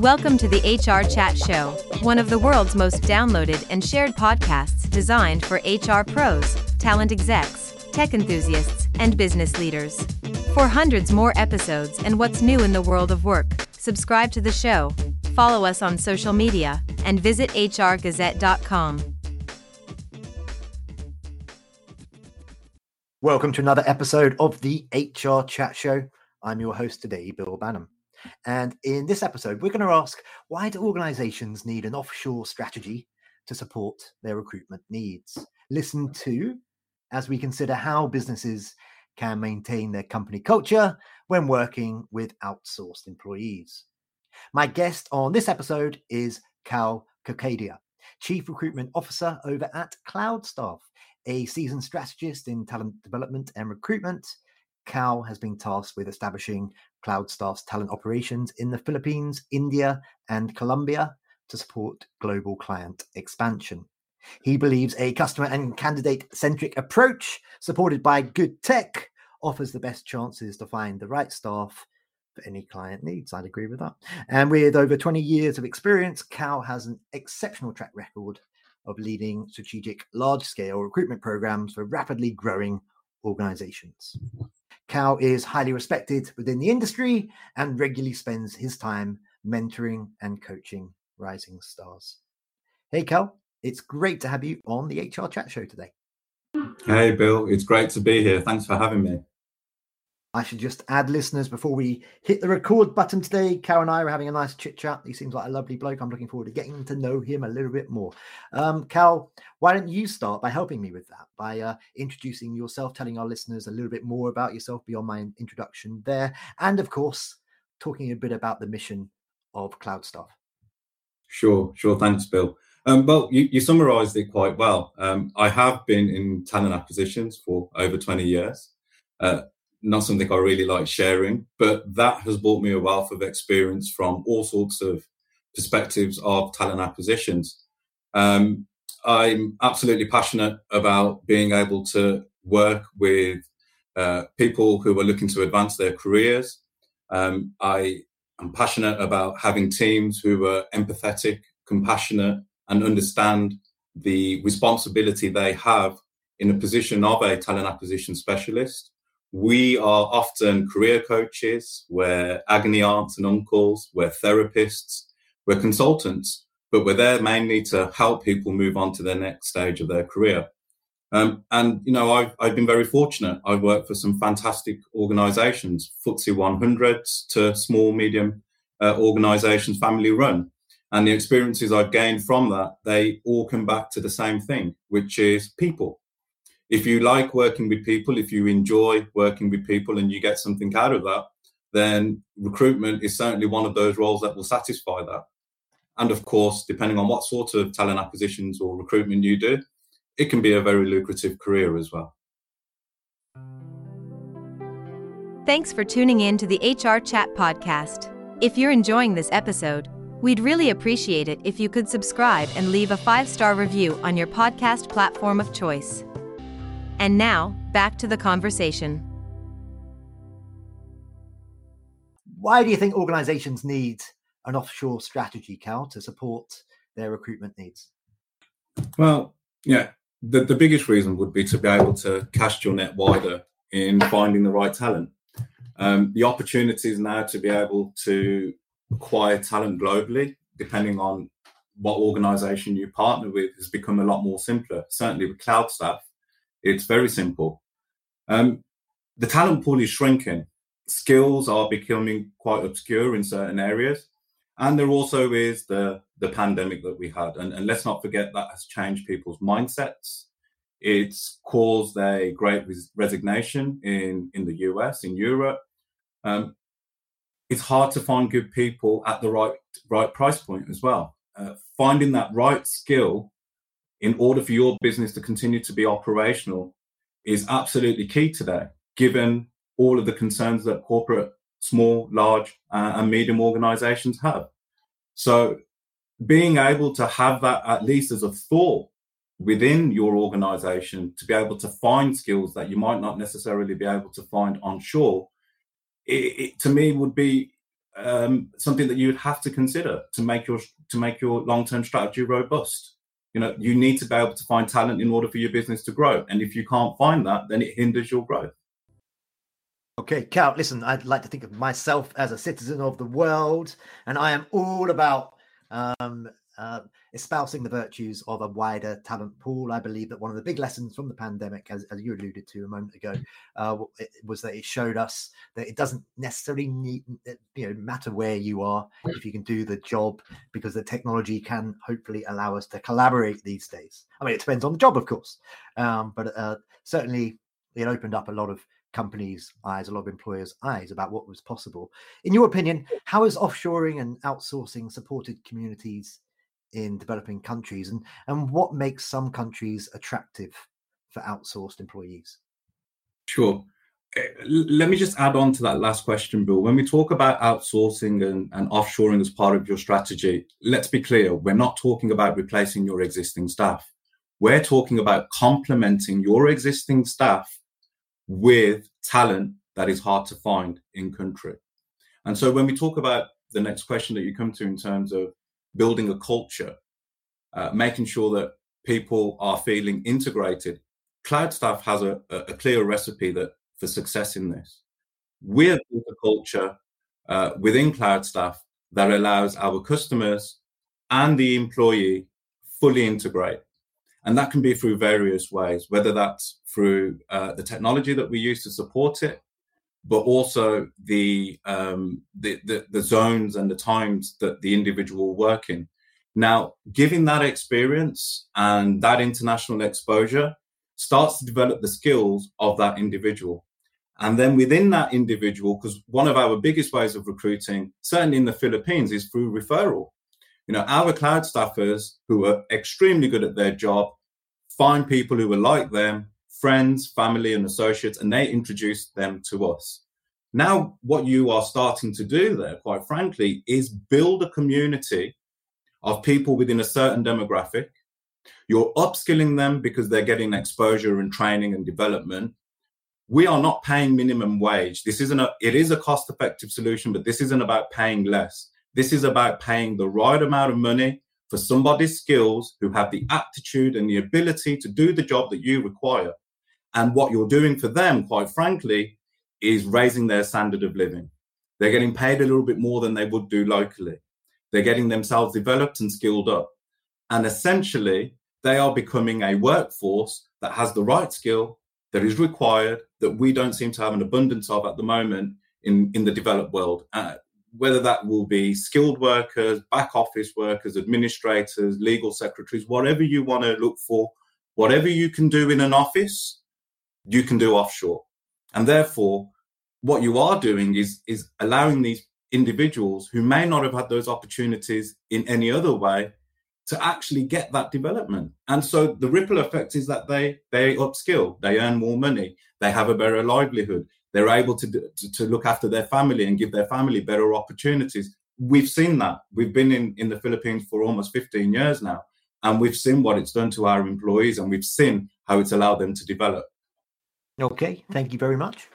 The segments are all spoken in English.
Welcome to the HR Chat Show, one of the world's most downloaded and shared podcasts designed for HR pros, talent execs, tech enthusiasts, and business leaders. For hundreds more episodes and what's new in the world of work, subscribe to the show, follow us on social media, and visit hrgazette.com. Welcome to another episode of the HR Chat Show. I'm your host today, Bill Banham. And in this episode, we're going to ask why do organizations need an offshore strategy to support their recruitment needs? Listen to as we consider how businesses can maintain their company culture when working with outsourced employees. My guest on this episode is Kal Kukadia, Chief Recruitment Officer over at CloudStaff, a seasoned strategist in talent development and recruitment. Kal has been tasked with establishing CloudStaff's talent operations in the Philippines, India, and Colombia to support global client expansion. He believes a customer and candidate centric approach supported by good tech offers the best chances to find the right staff for any client needs. I'd agree with that. And with over 20 years of experience, Kal has an exceptional track record of leading strategic large scale recruitment programs for rapidly growing organizations. Kal is highly respected within the industry and regularly spends his time mentoring and coaching rising stars. Hey, Kal, it's great to have you on the HR Chat Show today. Hey, Bill, it's great to be here. Thanks for having me. I should just add, listeners, before we hit the record button today, Kal and I are having a nice chit chat. He seems like a lovely bloke. I'm looking forward to getting to know him a little bit more. Um, Kal, why don't you start by helping me with that, by uh, introducing yourself, telling our listeners a little bit more about yourself beyond my introduction there, and of course, talking a bit about the mission of CloudStaff. Sure, sure. Thanks, Bill. Um, well, you, you, summarised it quite well. Um, I have been in talent acquisitions for over 20 years. Uh, not something I really like sharing, but that has brought me a wealth of experience from all sorts of perspectives of talent acquisitions. Um, I'm absolutely passionate about being able to work with uh, people who are looking to advance their careers. Um, I am passionate about having teams who are empathetic, compassionate, and understand the responsibility they have in a position of a talent acquisition specialist we are often career coaches, we're agony aunts and uncles, we're therapists, we're consultants, but we're there mainly to help people move on to their next stage of their career. Um, and, you know, I've, I've been very fortunate. I've worked for some fantastic organizations, FTSE 100s to small, medium uh, organizations, family run. And the experiences I've gained from that, they all come back to the same thing, which is people if you like working with people, if you enjoy working with people and you get something out of that, then recruitment is certainly one of those roles that will satisfy that. And of course, depending on what sort of talent acquisitions or recruitment you do, it can be a very lucrative career as well. Thanks for tuning in to the HR Chat podcast. If you're enjoying this episode, we'd really appreciate it if you could subscribe and leave a five star review on your podcast platform of choice. And now, back to the conversation. Why do you think organizations need an offshore strategy, Kal, to support their recruitment needs? Well, yeah, the, the biggest reason would be to be able to cast your net wider in finding the right talent. Um, the opportunities now to be able to acquire talent globally, depending on what organization you partner with, has become a lot more simpler. Certainly with CloudStaff, it's very simple. Um, the talent pool is shrinking. Skills are becoming quite obscure in certain areas. And there also is the, the pandemic that we had. And, and let's not forget that has changed people's mindsets. It's caused a great res- resignation in, in the US, in Europe. Um, it's hard to find good people at the right right price point as well. Uh, finding that right skill in order for your business to continue to be operational is absolutely key today, given all of the concerns that corporate, small, large, uh, and medium organizations have. So, being able to have that at least as a thought within your organization to be able to find skills that you might not necessarily be able to find onshore, it, it to me would be um, something that you would have to consider to make your to make your long term strategy robust. You know, you need to be able to find talent in order for your business to grow, and if you can't find that, then it hinders your growth. Okay, Kal, listen, I'd like to think of myself as a citizen of the world, and I am all about um, uh, espousing the virtues of a wider talent pool. I believe that one of the big lessons from the pandemic, as, as you alluded to a moment ago, uh, was that it showed us that it doesn't necessarily need, you know, matter where you are if you can do the job, because the technology can hopefully allow us to collaborate these days. I mean, it depends on the job, of course, um, but uh, certainly it opened up a lot of companies' eyes, a lot of employers' eyes about what was possible. In your opinion, how has offshoring and outsourcing supported communities in developing countries, and and what makes some countries attractive for outsourced employees? Sure. Let me just add on to that last question, Bill. When we talk about outsourcing and, and offshoring as part of your strategy, let's be clear, we're not talking about replacing your existing staff. We're talking about complementing your existing staff with talent that is hard to find in country. And so when we talk about the next question that you come to in terms of building a culture, uh, making sure that people are feeling integrated, Cloudstaff has a, a clear recipe that for success in this. We have built a culture uh, within Cloudstaff that allows our customers and the employee fully integrate. And that can be through various ways, whether that's through uh, the technology that we use to support it, but also the, um, the, the, the zones and the times that the individual work in. Now, giving that experience and that international exposure starts to develop the skills of that individual. And then within that individual, because one of our biggest ways of recruiting, certainly in the Philippines, is through referral. You know, our cloud staffers who are extremely good at their job find people who are like them, friends, family, and associates, and they introduce them to us. Now, what you are starting to do there, quite frankly, is build a community of people within a certain demographic. You're upskilling them because they're getting exposure and training and development. We are not paying minimum wage. This isn't a, it is a cost effective solution, but this isn't about paying less. This is about paying the right amount of money for somebody's skills who have the aptitude and the ability to do the job that you require. And what you're doing for them, quite frankly, is raising their standard of living. They're getting paid a little bit more than they would do locally. They're getting themselves developed and skilled up. And essentially, they are becoming a workforce that has the right skill that is required that we don't seem to have an abundance of at the moment in, in the developed world. Uh, whether that will be skilled workers, back office workers, administrators, legal secretaries, whatever you want to look for, whatever you can do in an office, you can do offshore. And therefore, what you are doing is, is allowing these individuals who may not have had those opportunities in any other way to actually get that development. And so the ripple effect is that they they upskill, they earn more money, they have a better livelihood, they're able to, to, to look after their family and give their family better opportunities. We've seen that. We've been in, in the Philippines for almost 15 years now, and we've seen what it's done to our employees, and we've seen how it's allowed them to develop. Okay, thank you very much.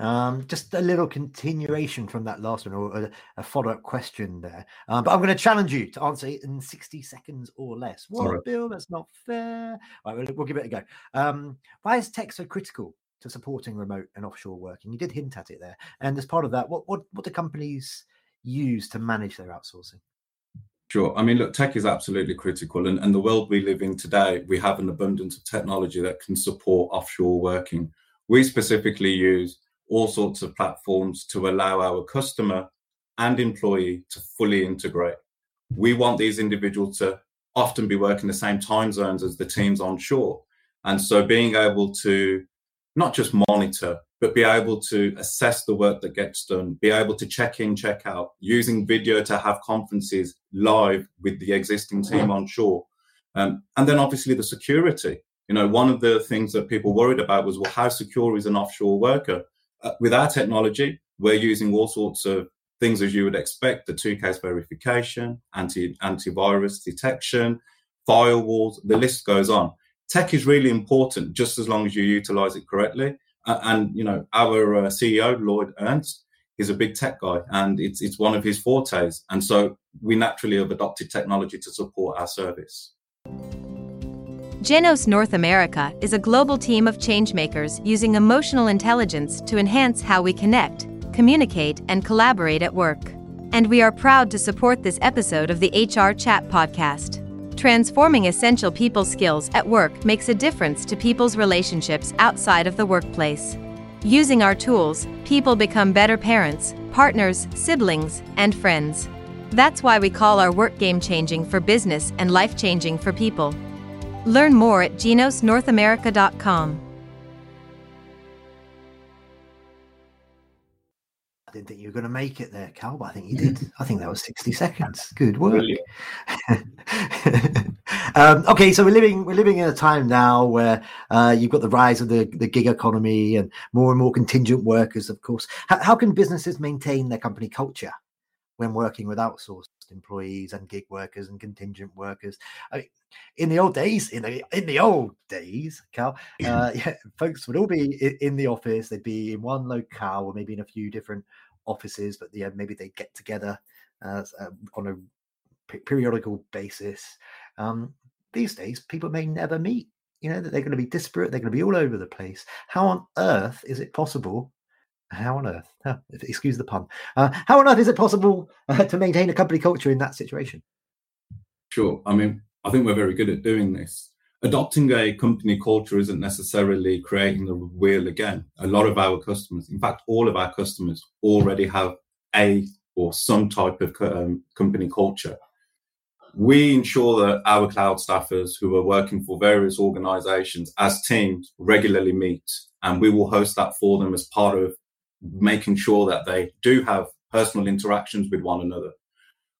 Um, just a little continuation from that last one, or a, a follow-up question there. Um, but I'm going to challenge you to answer it in 60 seconds or less. What, right. Bill? That's not fair. All right, we'll, we'll give it a go. Um, why is tech so critical to supporting remote and offshore working. You did hint at it there. And as part of that, what what what do companies use to manage their outsourcing? Sure. I mean, look, tech is absolutely critical. And, and the world we live in today, we have an abundance of technology that can support offshore working. We specifically use all sorts of platforms to allow our customer and employee to fully integrate. We want these individuals to often be working the same time zones as the teams onshore. And so being able to not just monitor, but be able to assess the work that gets done, be able to check in, check out, using video to have conferences live with the existing team on shore. Um, and then obviously the security. You know, one of the things that people worried about was, well, how secure is an offshore worker? Uh, with our technology, we're using all sorts of things as you would expect: the two-case verification, anti antivirus detection, firewalls. The list goes on tech is really important just as long as you utilize it correctly. Uh, and you know, our uh, CEO Lloyd Ernst, he's a big tech guy and it's it's one of his fortes. And so we naturally have adopted technology to support our service. Genos North America is a global team of changemakers using emotional intelligence to enhance how we connect, communicate, and collaborate at work. And we are proud to support this episode of the HR Chat podcast. Transforming essential people skills at work makes a difference to people's relationships outside of the workplace. Using our tools, people become better parents, partners, siblings, and friends. That's why we call our work game changing for business and life changing for people. Learn more at genosnorthamerica.com. I didn't think you were going to make it there, Kal, but I think you did. I think that was 60 seconds. Good work. um, okay, so we're living we're living in a time now where uh, you've got the rise of the, the gig economy and more and more contingent workers, of course. How, how can businesses maintain their company culture when working with outsourced employees and gig workers and contingent workers? I mean, in the old days, in the in the old days, Kal, uh, yeah, folks would all be in, in, the office. They'd be in one locale, or maybe in a few different offices, but yeah, maybe they'd get together uh, on a periodical basis. Um, these days, people may never meet. You know that they're going to be disparate. They're going to be all over the place. How on earth is it possible? How on earth? Oh, excuse the pun. Uh, how on earth is it possible uh, to maintain a company culture in that situation? Sure. I mean, I think we're very good at doing this. Adopting a company culture isn't necessarily creating the wheel again. A lot of our customers, in fact, all of our customers already have a or some type of um, company culture. We ensure that our cloud staffers who are working for various organizations as teams regularly meet, and we will host that for them as part of making sure that they do have personal interactions with one another.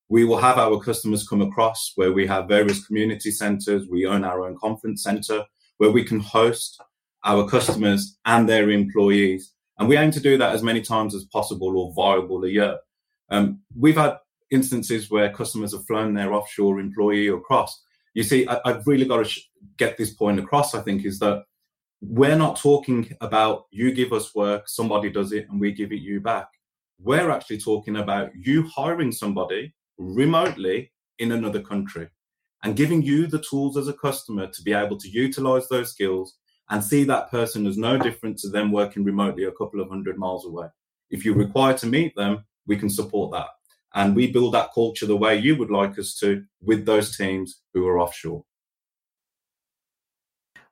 We will have our customers come across where we have various community centers. We own our own conference center where we can host our customers and their employees. And we aim to do that as many times as possible or viable a year. Um, we've had instances where customers have flown their offshore employee across. You see, I, have really got to sh- get this point across, I think, is that we're not talking about you give us work, somebody does it, and we give it you back. We're actually talking about you hiring somebody remotely in another country and giving you the tools as a customer to be able to utilize those skills and see that person as no different to them working remotely a couple of hundred miles away. If you require to meet them, we can support that. And we build that culture the way you would like us to with those teams who are offshore.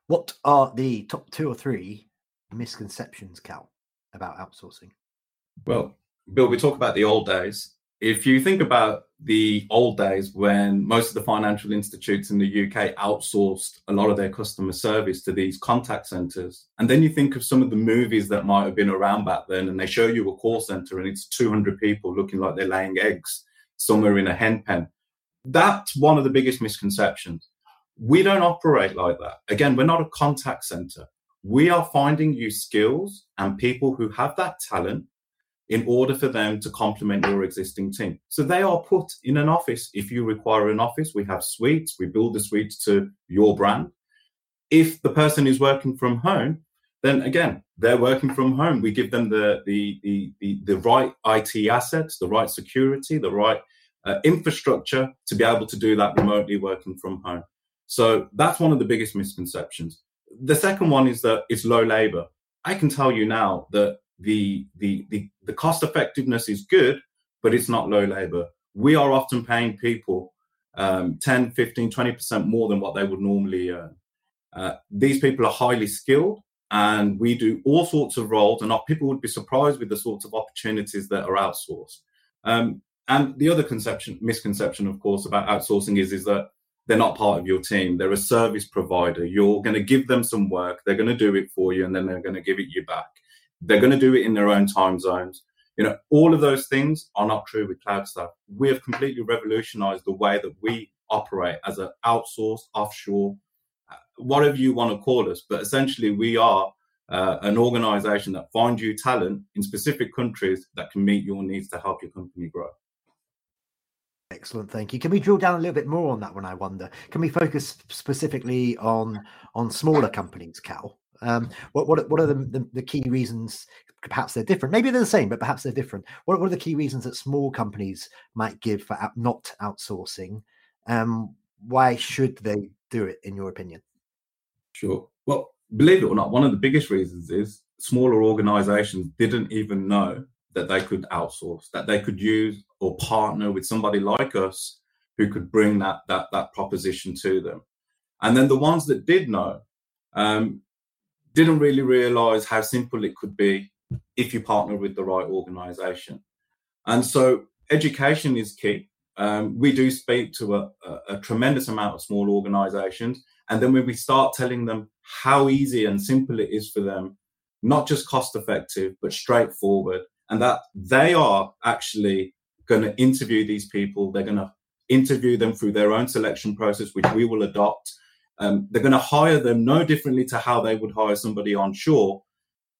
What are the top two or three misconceptions, Kal, about outsourcing? Well, Bill, we talk about the old days if you think about the old days when most of the financial institutes in the UK outsourced a lot of their customer service to these contact centers, and then you think of some of the movies that might have been around back then, and they show you a call center and it's 200 people looking like they're laying eggs somewhere in a hen pen. That's one of the biggest misconceptions. We don't operate like that. Again, we're not a contact center. We are finding you skills and people who have that talent in order for them to complement your existing team. So they are put in an office. If you require an office, we have suites, we build the suites to your brand. If the person is working from home, then again, they're working from home. We give them the the the the, the right IT assets, the right security, the right uh, infrastructure to be able to do that remotely working from home. So that's one of the biggest misconceptions. The second one is that it's low labor. I can tell you now that the, the, the, the cost effectiveness is good, but it's not low labor. We are often paying people um, 10, 15, 20% more than what they would normally earn. Uh, these people are highly skilled and we do all sorts of roles and people would be surprised with the sorts of opportunities that are outsourced. Um, and the other conception, misconception, of course, about outsourcing is, is that they're not part of your team. They're a service provider. You're going to give them some work. They're going to do it for you and then they're going to give it you back. They're going to do it in their own time zones. You know, all of those things are not true with Cloudstaff. We have completely revolutionized the way that we operate as an outsourced, offshore, uh, whatever you want to call us. But essentially, we are uh, an organization that finds you talent in specific countries that can meet your needs to help your company grow. Excellent, thank you. Can we drill down a little bit more on that one? I wonder. Can we focus specifically on on smaller companies, Kal? Um, what what what are the, the, the key reasons perhaps they're different. Maybe they're the same, but perhaps they're different. What, what are the key reasons that small companies might give for out, not outsourcing? Um, why should they do it, in your opinion? Sure. Well, believe it or not, one of the biggest reasons is smaller organizations didn't even know that they could outsource, that they could use or partner with somebody like us who could bring that that that proposition to them. And then the ones that did know um, didn't really realize how simple it could be if you partner with the right organization. And so education is key. Um, we do speak to a, a, a tremendous amount of small organizations. And then when we start telling them how easy and simple it is for them, not just cost effective, but straightforward, and that they are actually going to interview these people, they're going to interview them through their own selection process, which we will adopt. Um, they're going to hire them no differently to how they would hire somebody on shore.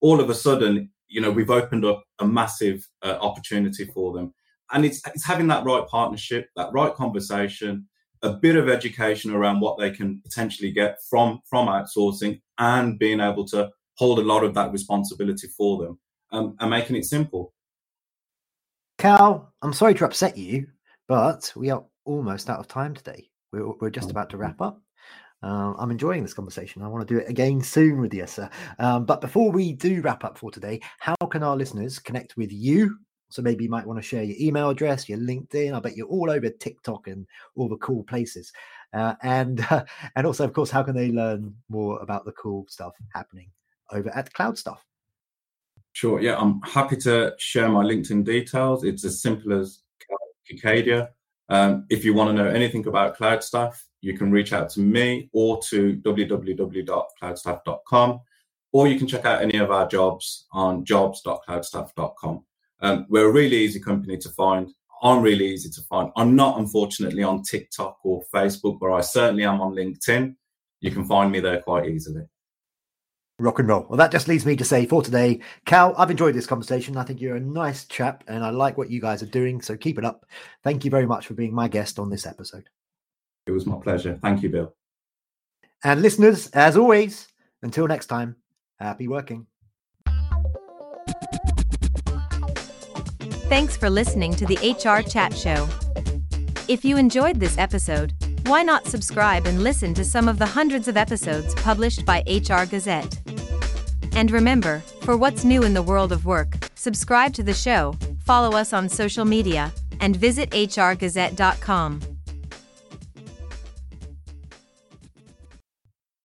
All of a sudden, you know, we've opened up a massive uh, opportunity for them. And it's, it's having that right partnership, that right conversation, a bit of education around what they can potentially get from, from outsourcing and being able to hold a lot of that responsibility for them um, and making it simple. Kal, I'm sorry to upset you, but we are almost out of time today. We're, we're just about to wrap up. Uh, I'm enjoying this conversation. I want to do it again soon with you, sir. Um, but before we do wrap up for today, how can our listeners connect with you? So maybe you might want to share your email address, your LinkedIn. I bet you're all over TikTok and all the cool places. Uh, and uh, and also, of course, how can they learn more about the cool stuff happening over at Cloudstaff? Sure. Yeah, I'm happy to share my LinkedIn details. It's as simple as Kukadia. Um, if you want to know anything about Cloudstaff, you can reach out to me or to www.cloudstaff.com, or you can check out any of our jobs on jobs.cloudstaff.com. Um, we're a really easy company to find. I'm really easy to find. I'm not, unfortunately, on TikTok or Facebook, but I certainly am on LinkedIn. You can find me there quite easily. Rock and roll. Well, that just leads me to say for today, Kal, I've enjoyed this conversation. I think you're a nice chap and I like what you guys are doing. So keep it up. Thank you very much for being my guest on this episode. It was my pleasure. Thank you, Bill. And listeners, as always, until next time, happy working. Thanks for listening to the HR Chat Show. If you enjoyed this episode, why not subscribe and listen to some of the hundreds of episodes published by HR Gazette? And remember, for what's new in the world of work, subscribe to the show, follow us on social media, and visit hrgazette.com.